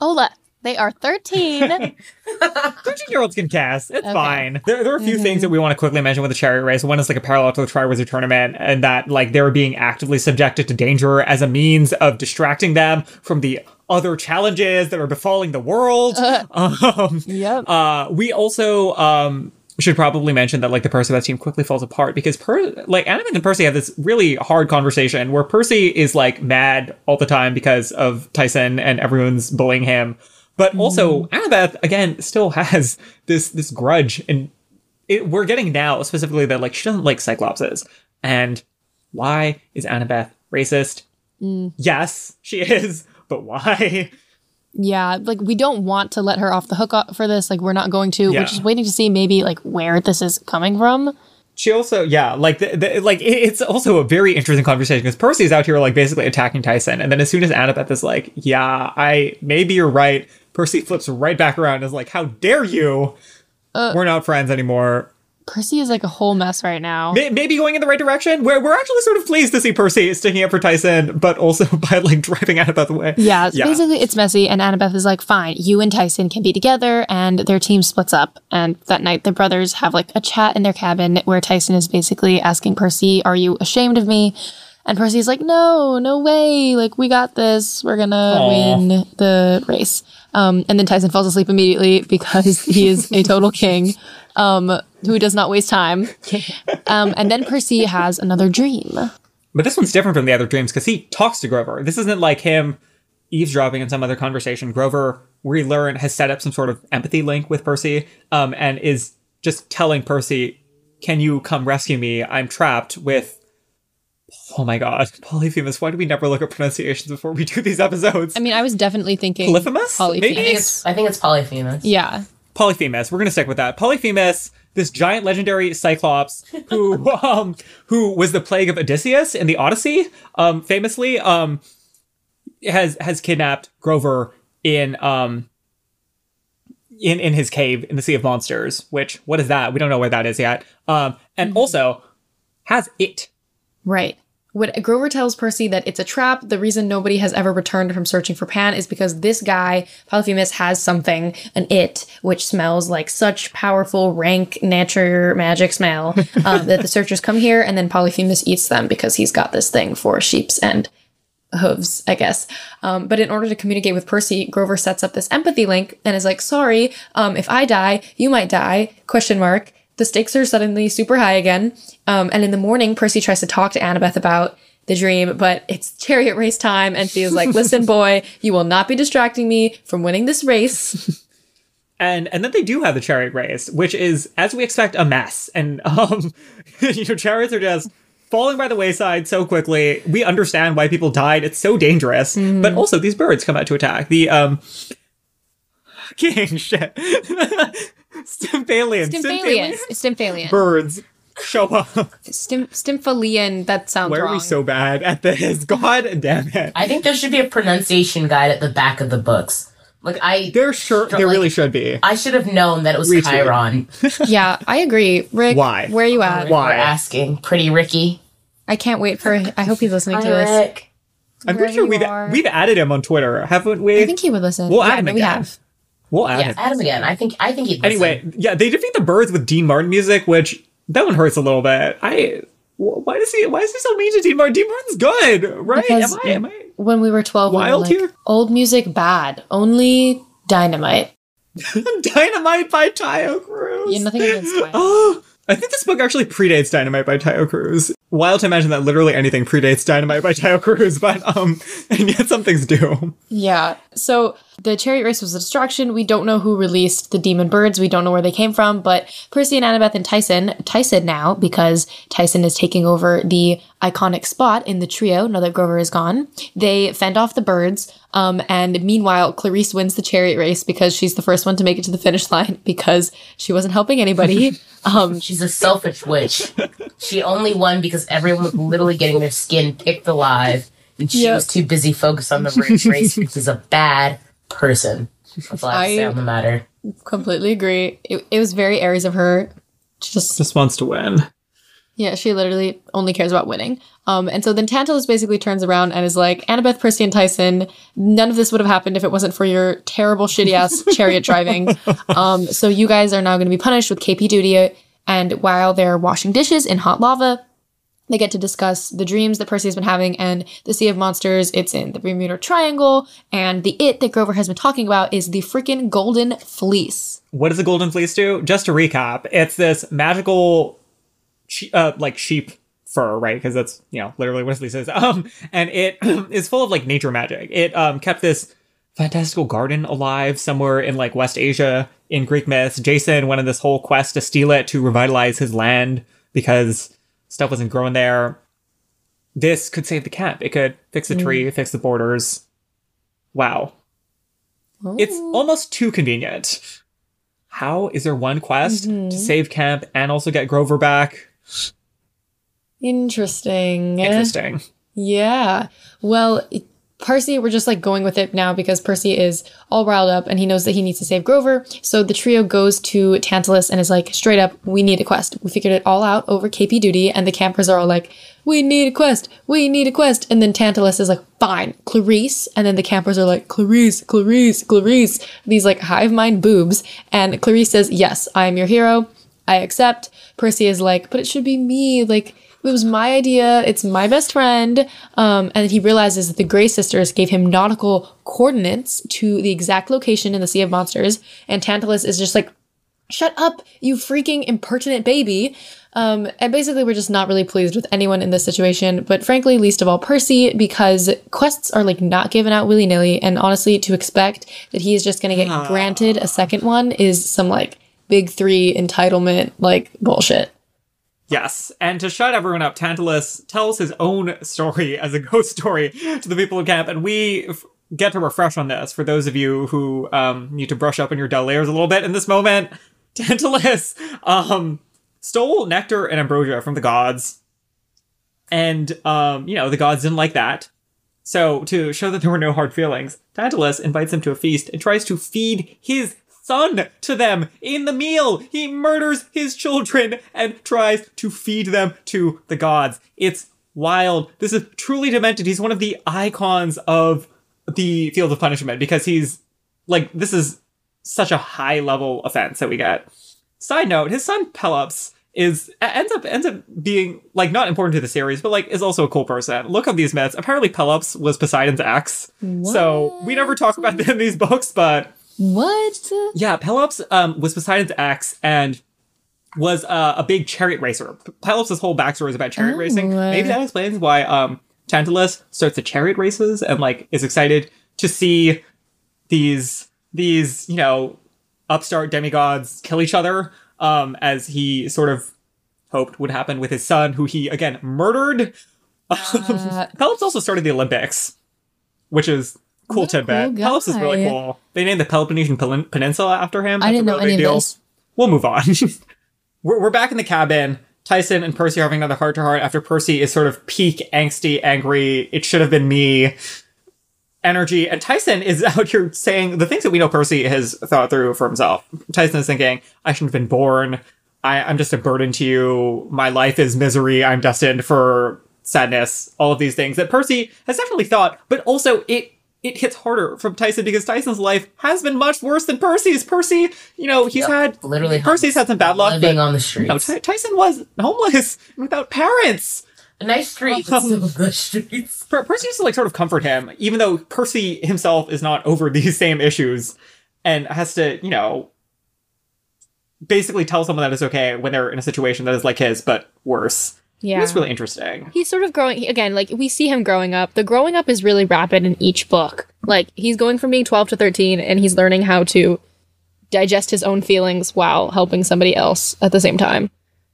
Ola, they are 13. 13 year olds can cast. It's fine. There, there are a few things that we want to quickly mention with the chariot race. One is like a parallel to the Triwizard tournament, and that like they were being actively subjected to danger as a means of distracting them from the other challenges that are befalling the world. Um, Yep. uh, we also um, should probably mention that like the Percy Percabeth team quickly falls apart because per- like Annabeth and Percy have this really hard conversation where Percy is like mad all the time because of Tyson and everyone's bullying him, but also mm-hmm. Annabeth again still has this this grudge and it, we're getting now specifically that like she doesn't like Cyclopses and why is Annabeth racist? Mm. Yes, she is, but why? Yeah, like we don't want to let her off the hook o- for this. Like we're not going to. Yeah. We're just waiting to see maybe like where this is coming from. she also yeah like the, the, like it- it's also a very interesting conversation because percy's out here like basically attacking tyson and then as soon as annabeth is like yeah i maybe you're right percy flips right back around and is like how dare you uh, we're not friends anymore Percy is like a whole mess right now. May- maybe going in the right direction where we're actually sort of pleased to see percy sticking up for tyson but also by like driving annabeth away Yeah, so basically it's messy, and Annabeth is like, "Fine, you and Tyson can be together," and their team splits up. And that night, the brothers have like a chat in their cabin where Tyson is basically asking Percy, "Are you ashamed of me?" And Percy's like, "No, no way! Like we got this. We're gonna win the race." Um, and then Tyson falls asleep immediately because he is a total king, um, who does not waste time. Um, and then Percy has another dream. But this one's different from the other dreams because he talks to Grover. This isn't like him eavesdropping in some other conversation. Grover, we learn, has set up some sort of empathy link with Percy um, and is just telling Percy, Can you come rescue me? I'm trapped with. Oh my god, Polyphemus. Why do we never look at pronunciations before we do these episodes? I mean, I was definitely thinking Polyphemus? Polyphemus. I think it's I think it's Polyphemus. Yeah. Polyphemus. We're gonna stick with that. Polyphemus, this giant legendary cyclops who um who was the plague of Odysseus in the Odyssey, um, famously, um has has kidnapped Grover in um in in his cave in the Sea of Monsters, which what is that? We don't know where that is yet. Um and also has it. Right. What Grover tells Percy that it's a trap. The reason nobody has ever returned from searching for Pan is because this guy, Polyphemus, has something, an it, which smells like such powerful, rank, nature, magic smell um, that the searchers come here and then Polyphemus eats them because he's got this thing for sheeps and hooves, I guess. Um, but in order to communicate with Percy, Grover sets up this empathy link and is like, "Sorry, um, if I die, you might die?" Question mark. The stakes are suddenly super high again. Um, and in the morning, Percy tries to talk to Annabeth about the dream, but it's chariot race time, and she is like, "Listen, boy, you will not be distracting me from winning this race." And and then they do have the chariot race, which is, as we expect, a mess. And um you know, chariots are just falling by the wayside so quickly. We understand why people died. It's so dangerous. But also these birds come out to attack. The um King shit. Stymphalian. Stymphalian. Stymphalian. Birds show up. Stim- Stymphalian. That sounds Why are wrong. we so bad at this? God damn it. I think there should be a pronunciation guide at the back of the books. Like I There sure there like- really should be. I should have known that it was Retweet. Chiron. yeah, I agree. Rick, Why? Where are you at? Why? We're asking. Pretty Ricky. I can't wait for. I hope he's listening to this. I'm pretty sure we've are. we've added him on Twitter, haven't we? I think he would listen. We'll yeah, add him no, we have. We'll add Yeah. him. Adam again. I think I think he'd listen. Anyway, yeah, they defeat the birds with Dean Martin music, which that one hurts a little bit. I why does he why is he so mean to Dean Martin? Dean Martin's good, right? Because- am I am I When we were twelve, Wild we were like, here? old music bad, only dynamite. Dynamite by Taio Cruz? Yeah, nothing against Twilight. Oh, I think this book actually predates Dynamite by Taio Cruz. Wild to imagine that literally anything predates Dynamite by Taio Cruz, but um, and yet some things do. Yeah. So The chariot race was a distraction. We don't know who released the demon birds. We don't know where they came from, but Percy and Annabeth and Tyson, Tyson now, because Tyson is taking over the iconic spot in the trio now that Grover is gone, they fend off the birds. Um, and meanwhile, Clarisse wins the chariot race because she's the first one to make it to the finish line because she wasn't helping anybody. Um, She's a selfish witch. she only won because everyone was literally getting their skin picked alive, and she Yep. was too busy focused on the race. race. She's a bad person. That's all I have to say on the matter. completely agree. It, it was very Ares of her. Just Just wants to win. Yeah, she literally only cares about winning. Um, and so then Tantalus basically turns around and is like, Annabeth, Percy, and Tyson, none of this would have happened if it wasn't for your terrible, shitty ass chariot driving. Um, so you guys are now going to be punished with KP duty. And while they're washing dishes in hot lava, they get to discuss the dreams that Percy has been having and the Sea of Monsters. It's in the Bermuda Triangle. And the it that Grover has been talking about is the freaking Golden Fleece. What does the Golden Fleece do? Just to recap, it's this magical, uh, like sheep fur, right? Because that's you know literally what fleece is. Um, and it is full of like nature magic. It um kept this fantastical garden alive somewhere in like West Asia in Greek myths. Jason went on this whole quest to steal it to revitalize his land because stuff wasn't growing there. This could save the camp. It could fix the tree, mm. fix the borders. Wow. It's oh. almost too convenient. How is there one quest to mm-hmm. save camp and also get Grover back? Interesting. Interesting. Yeah. Well, Percy, we're just like going with it now because Percy is all riled up and he knows that he needs to save Grover. So the trio goes to Tantalus and is like, straight up, we need a quest. We figured it all out over KP duty. And the campers are all like, we need a quest. We need a quest. And then Tantalus is like, fine, Clarisse. And then the campers are like, Clarisse, Clarisse, Clarisse. These like hive mind boobs. And Clarisse says, yes, I am your hero. I accept. Percy is like, but it should be me. Like, it was my idea. It's my best friend. Um, and he realizes that the Grey sisters gave him nautical coordinates to the exact location in the Sea of Monsters. And Tantalus is just like, shut up, you freaking impertinent baby. Um, and basically, we're just not really pleased with anyone in this situation, but frankly, least of all Percy, because quests are like not given out willy nilly. And honestly, to expect that he is just going to get granted a second one is some like big three entitlement, like bullshit. Yes, and to shut everyone up, Tantalus tells his own story as a ghost story to the people of camp, and we f- get to refresh on this for those of you who um, need to brush up on your D'Aulaires a little bit in this moment. Tantalus um, stole nectar and ambrosia from the gods, and um, you know the gods didn't like that. So to show that there were no hard feelings, Tantalus invites them to a feast and tries to feed his son to them in the meal. He murders his children and tries to feed them to the gods. It's wild. This is truly demented. He's one of the icons of the field of punishment because he's like this is such a high level offense that we get. Side note, his son Pelops is ends up ends up being like not important to the series, but like is also a cool person. Look up these myths. Apparently Pelops was Poseidon's ex. So we never talk about them in these books, but What? yeah, Pelops um, was Poseidon's ex and was uh, a big chariot racer. Pelops' whole backstory is about chariot Oh, racing. uh. Maybe that explains why um, Tantalus starts the chariot races and like is excited to see these these you know upstart demigods kill each other um, as he sort of hoped would happen with his son, who he again murdered. Uh, Pelops also started the Olympics, which is cool tidbit. cool Pelops is really cool. They named the Peloponnesian Peninsula after him. I didn't a know any of deal. this. We'll move on. we're, we're back in the cabin. Tyson and Percy are having another heart to heart after Percy is sort of peak angsty, angry. It should have been me. Energy and Tyson is out here saying the things that we know Percy has thought through for himself. Tyson is thinking, "I shouldn't have been born. I, I'm just a burden to you. My life is misery. I'm destined for sadness. All of these things that Percy has definitely thought, but also it it hits harder from Tyson because Tyson's life has been much worse than Percy's. Percy, you know, he's Yep, had literally Percy's had some bad luck. living but, on the streets. Tyson was homeless without parents. A nice street, still um, the streets. Per- Percy used to like sort of comfort him, even though Percy himself is not over these same issues and has to, you know, basically tell someone that it's okay when they're in a situation that is like his, but worse. Yeah. That's really interesting. he's sort of growing again like we see him growing up. The growing up is really rapid in each book. Like he's going from being 12 to 13 and he's learning how to digest his own feelings while helping somebody else at the same time.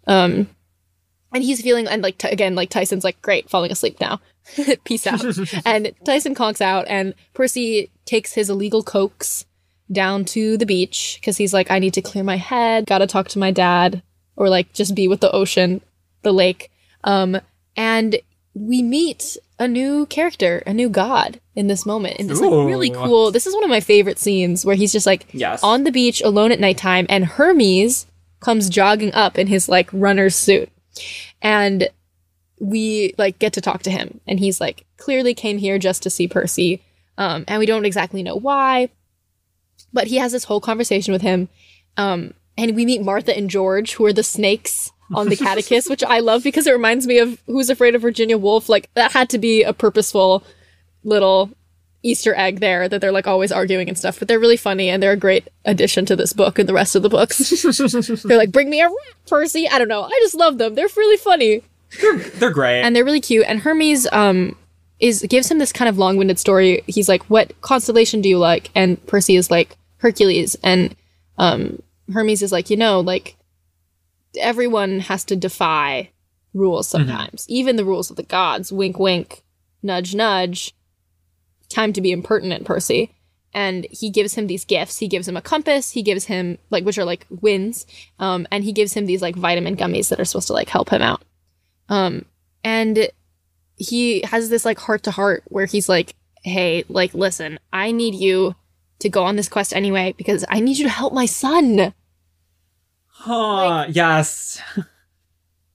Um and he's feeling and like t- again like tyson's like great falling asleep now. Peace out. And tyson conks out and percy takes his illegal cokes down to the beach because he's like i need to clear my head. Gotta talk to my dad or like just be with the ocean the lake um, and we meet a new character, a new god in this moment. In this like really cool. This is one of my favorite scenes where he's just like Yes. on the beach alone at nighttime, and Hermes comes jogging up in his like runner's suit, and we like get to talk to him, and he's like clearly came here just to see Percy, um, and we don't exactly know why, but he has this whole conversation with him, um, and we meet Martha and George, who are the snakes on the caduceus, which I love because it reminds me of Who's Afraid of Virginia Woolf. Like that had to be a purposeful little Easter egg there that they're like always arguing and stuff, but they're really funny and they're a great addition to this book and the rest of the books. they're like, bring me a rat, Percy. I don't know. I just love them. They're really funny They're, they're great. and they're really cute. And Hermes um is gives him this kind of long-winded story. He's like, "What constellation do you like?" And Percy is like, "Hercules." And um Hermes is like, "You know, like everyone has to defy rules sometimes, even the rules of the gods." Wink, wink, nudge, nudge. Time to be impertinent, Percy. And he gives him these gifts. He gives him a compass. He gives him like which are like winds. Um, and he gives him these like vitamin gummies that are supposed to like help him out. Um, and he has this like heart to heart where he's like, hey, like, listen, I need you to go on this quest anyway because I need you to help my son. Huh, yes.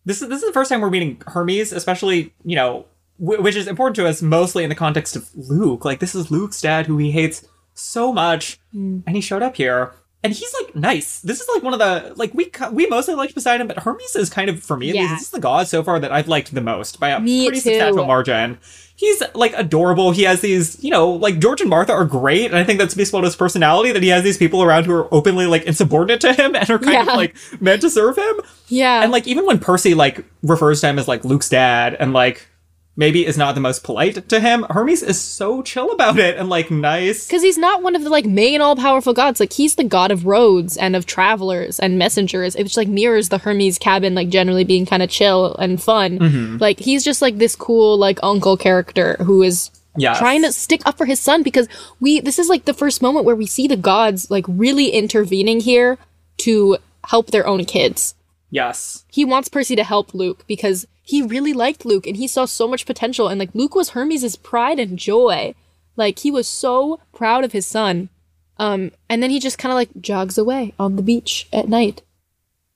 This is this is the first time we're meeting Hermes, especially you know, w- which is important to us mostly in the context of Luke. Like this is Luke's dad, who he hates so much, hmm. and he showed up here, and he's like nice. This is like one of the like we we mostly liked Poseidon, but Hermes is kind of for me at least this is the god so far that I've liked the most by a Me pretty too. substantial margin. He's like adorable. He has these, you know, like George and Martha are great, and I think that speaks well to his personality that he has these people around who are openly like insubordinate to him and are kind of like meant to serve him. Yeah. And like even when Percy like refers to him as like Luke's dad and like maybe is not the most polite to him, Hermes is so chill about it and like nice. because he's not one of the like main all powerful gods. Like he's the god of roads and of travelers and messengers, which like mirrors the Hermes cabin, like generally being kind of chill and fun. Mm-hmm. Like he's just like this cool like uncle character who is Yes. trying to stick up for his son because we this is like the first moment where we see the gods like really intervening here to help their own kids. Yes. He wants Percy to help Luke because he really liked Luke and he saw so much potential and like Luke was Hermes' pride and joy. Like he was so proud of his son. Um and then he just kind of like jogs away on the beach at night.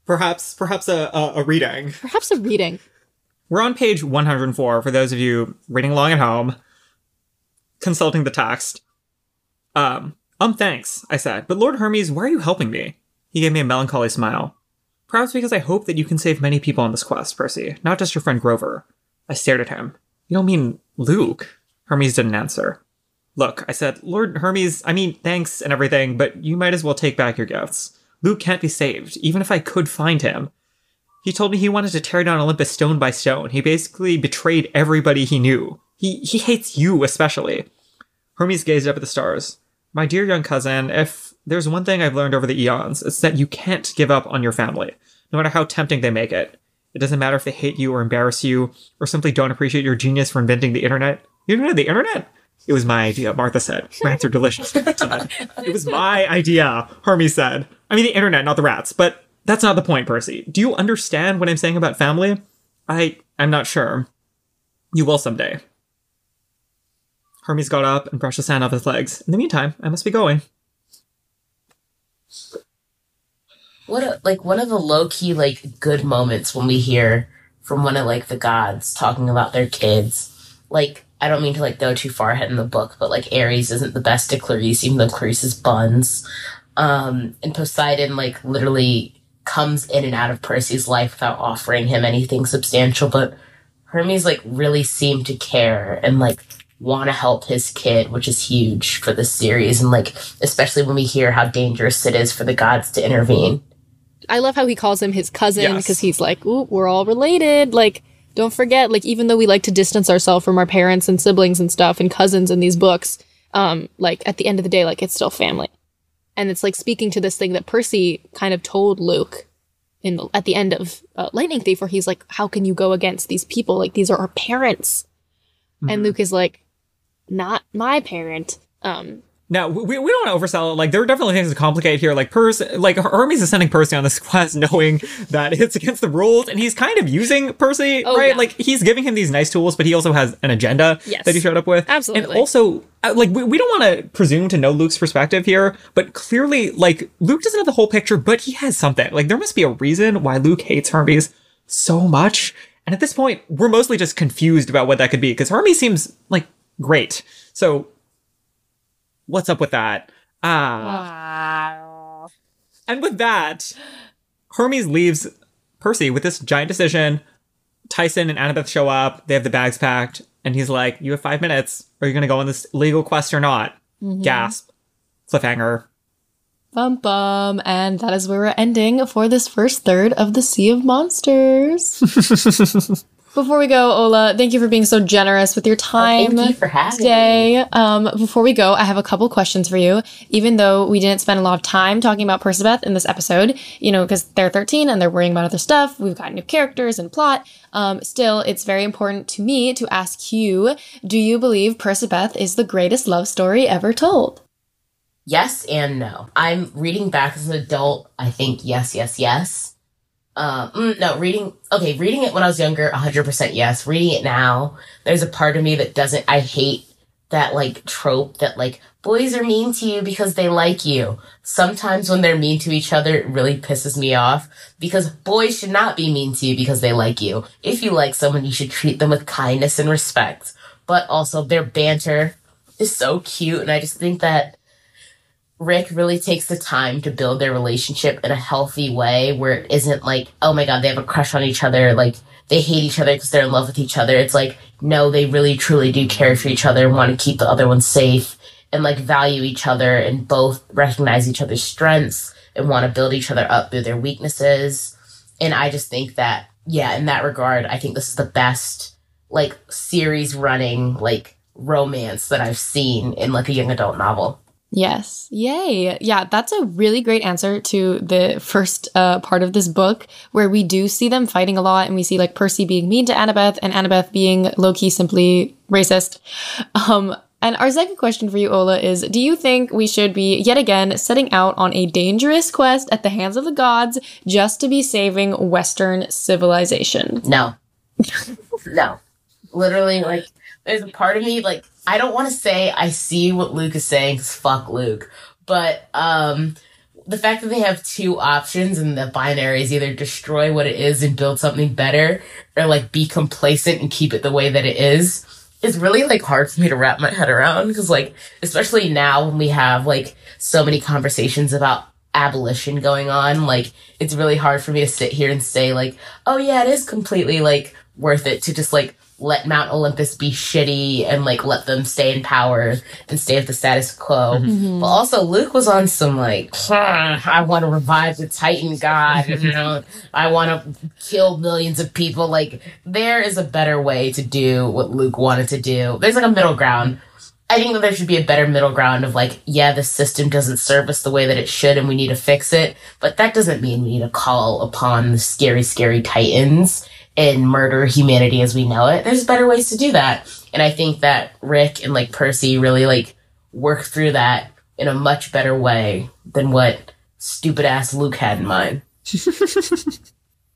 Perhaps perhaps a, a, a reading. Perhaps a reading. We're on page 104 for those of you reading along at home, consulting the text. Um, um, thanks, I said. But Lord Hermes, why are you helping me? He gave me a melancholy smile. Perhaps because I hope that you can save many people on this quest, Percy, not just your friend Grover. I stared at him. You don't mean Luke? Hermes didn't answer. Look, I said, Lord Hermes, I mean, thanks and everything, but you might as well take back your gifts. Luke can't be saved, even if I could find him. He told me he wanted to tear down Olympus stone by stone. He basically betrayed everybody he knew. He he hates you especially. Hermes gazed up at the stars. My dear young cousin, if there's one thing I've learned over the eons, it's that you can't give up on your family, no matter how tempting they make it. It doesn't matter if they hate you or embarrass you, or simply don't appreciate your genius for inventing the internet. You invented the internet? It was my idea, Martha said. Rats are delicious. it was my idea, Hermes said. I mean the internet, not the rats, but that's not the point, Percy. Do you understand what I'm saying about family? I I'm not sure. You will someday. Hermes got up and brushed the sand off his legs. In the meantime, I must be going. What a, like one of the low key like good moments when we hear from one of like the gods talking about their kids. Like I don't mean to like go too far ahead in the book, but like Ares isn't the best to Clarisse, even though Clarisse is buns. Um, and Poseidon like literally comes in and out of Percy's life without offering him anything substantial, but Hermes like really seemed to care and like want to help his kid, which is huge for this series, and like especially when we hear how dangerous it is for the gods to intervene. I love how he calls him his cousin Yes. because he's like, "Ooh, we're all related." Like don't forget, like, even though we like to distance ourselves from our parents and siblings and stuff and cousins in these books, um, like, at the end of the day, like, it's still family. And it's like speaking to this thing that Percy kind of told Luke in the, at the end of uh, Lightning Thief, where he's like, "How can you go against these people? Like these are our parents." And Luke is like, "Not my parent." Um, Now we, we don't want to oversell it. Like there are definitely things to complicate here. Like Percy, like Hermes is sending Percy on this quest, knowing that it's against the rules, and he's kind of using Percy, Oh, right? yeah. Like he's giving him these nice tools, but he also has an agenda Yes. that he showed up with. Absolutely. And also, uh, like we, we don't want to presume to know Luke's perspective here, but clearly, like Luke doesn't have the whole picture, but he has something. Like there must be a reason why Luke hates Hermes so much. And at this point, we're mostly just confused about what that could be because Hermes seems like great. So what's up with that? Ah. And with that, Hermes leaves Percy with this giant decision. Tyson and Annabeth show up. They have the bags packed. And he's like, You have five minutes. Are you going to go on this legal quest or not? Gasp. Cliffhanger. bum bum, and that is where we're ending for this first third of the Sea of Monsters. Before we go, Ola, thank you for being so generous with your time. Thank you for having me. today. Um, before we go, I have a couple questions for you. Even though we didn't spend a lot of time talking about Percabeth in this episode, you know, because they're 13 and they're worrying about other stuff, we've got new characters and plot. Um, still, it's very important to me to ask you do you believe Percabeth is the greatest love story ever told? Yes and no. I'm reading back as an adult. I think yes, yes, yes. Um, mm, no, reading, okay, reading it when I was younger, 100% yes. Reading it now, there's a part of me that doesn't, I hate that like trope that like boys are mean to you because they like you. Sometimes when they're mean to each other, it really pisses me off because boys should not be mean to you because they like you. If you like someone, you should treat them with kindness and respect. But also their banter is so cute and I just think that Rick really takes the time to build their relationship in a healthy way where it isn't like, oh my god, they have a crush on each other, like they hate each other because they're in love with each other. It's like, no, they really truly do care for each other and want to keep the other one safe and like value each other and both recognize each other's strengths and want to build each other up through their weaknesses. And I just think that, yeah, in that regard, I think this is the best like series running like romance that I've seen in like a young adult novel. Yes. Yay. Yeah, that's a really great answer to the first uh, part of this book, where we do see them fighting a lot and we see like Percy being mean to Annabeth and Annabeth being low key simply racist. Um, and our second question for you, Ola, is Do you think we should be yet again setting out on a dangerous quest at the hands of the gods just to be saving Western civilization? No. no. Literally, like, there's a part of me, like, I don't want to say I see what Luke is saying, 'cause fuck Luke. But, um, the fact that they have two options and the binary is either destroy what it is and build something better, or like be complacent and keep it the way that it is, is really like hard for me to wrap my head around. Cause like, especially now when we have like so many conversations about abolition going on, like, it's really hard for me to sit here and say like, oh yeah, it is completely like worth it to just like let Mount Olympus be shitty and like let them stay in power and stay at the status quo. Mm-hmm. Mm-hmm. But also Luke was on some like, I want to revive the Titan God, you know, I want to kill millions of people. Like there is a better way to do what Luke wanted to do. There's like a middle ground. I think that there should be a better middle ground of like, yeah, the system doesn't serve us the way that it should and we need to fix it. But that doesn't mean we need to call upon the scary, scary titans and murder humanity as we know it. There's better ways to do that. And I think that Rick and like Percy really like work through that in a much better way than what stupid ass Luke had in mind.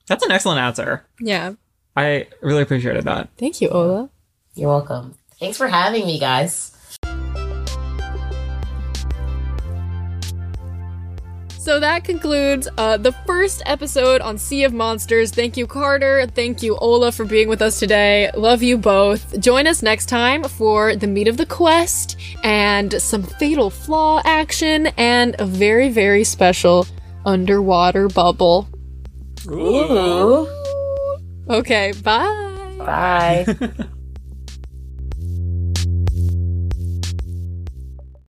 That's an excellent answer. Yeah. I really appreciated that. Thank you, Ola. You're welcome. Thanks for having me, guys. So that concludes uh, the first episode on Sea of Monsters. Thank you, Carter. Thank you, Ola, for being with us today. Love you both. Join us next time for the meat of the quest and some fatal flaw action and a very, very special underwater bubble. Ooh. Okay, bye. Bye.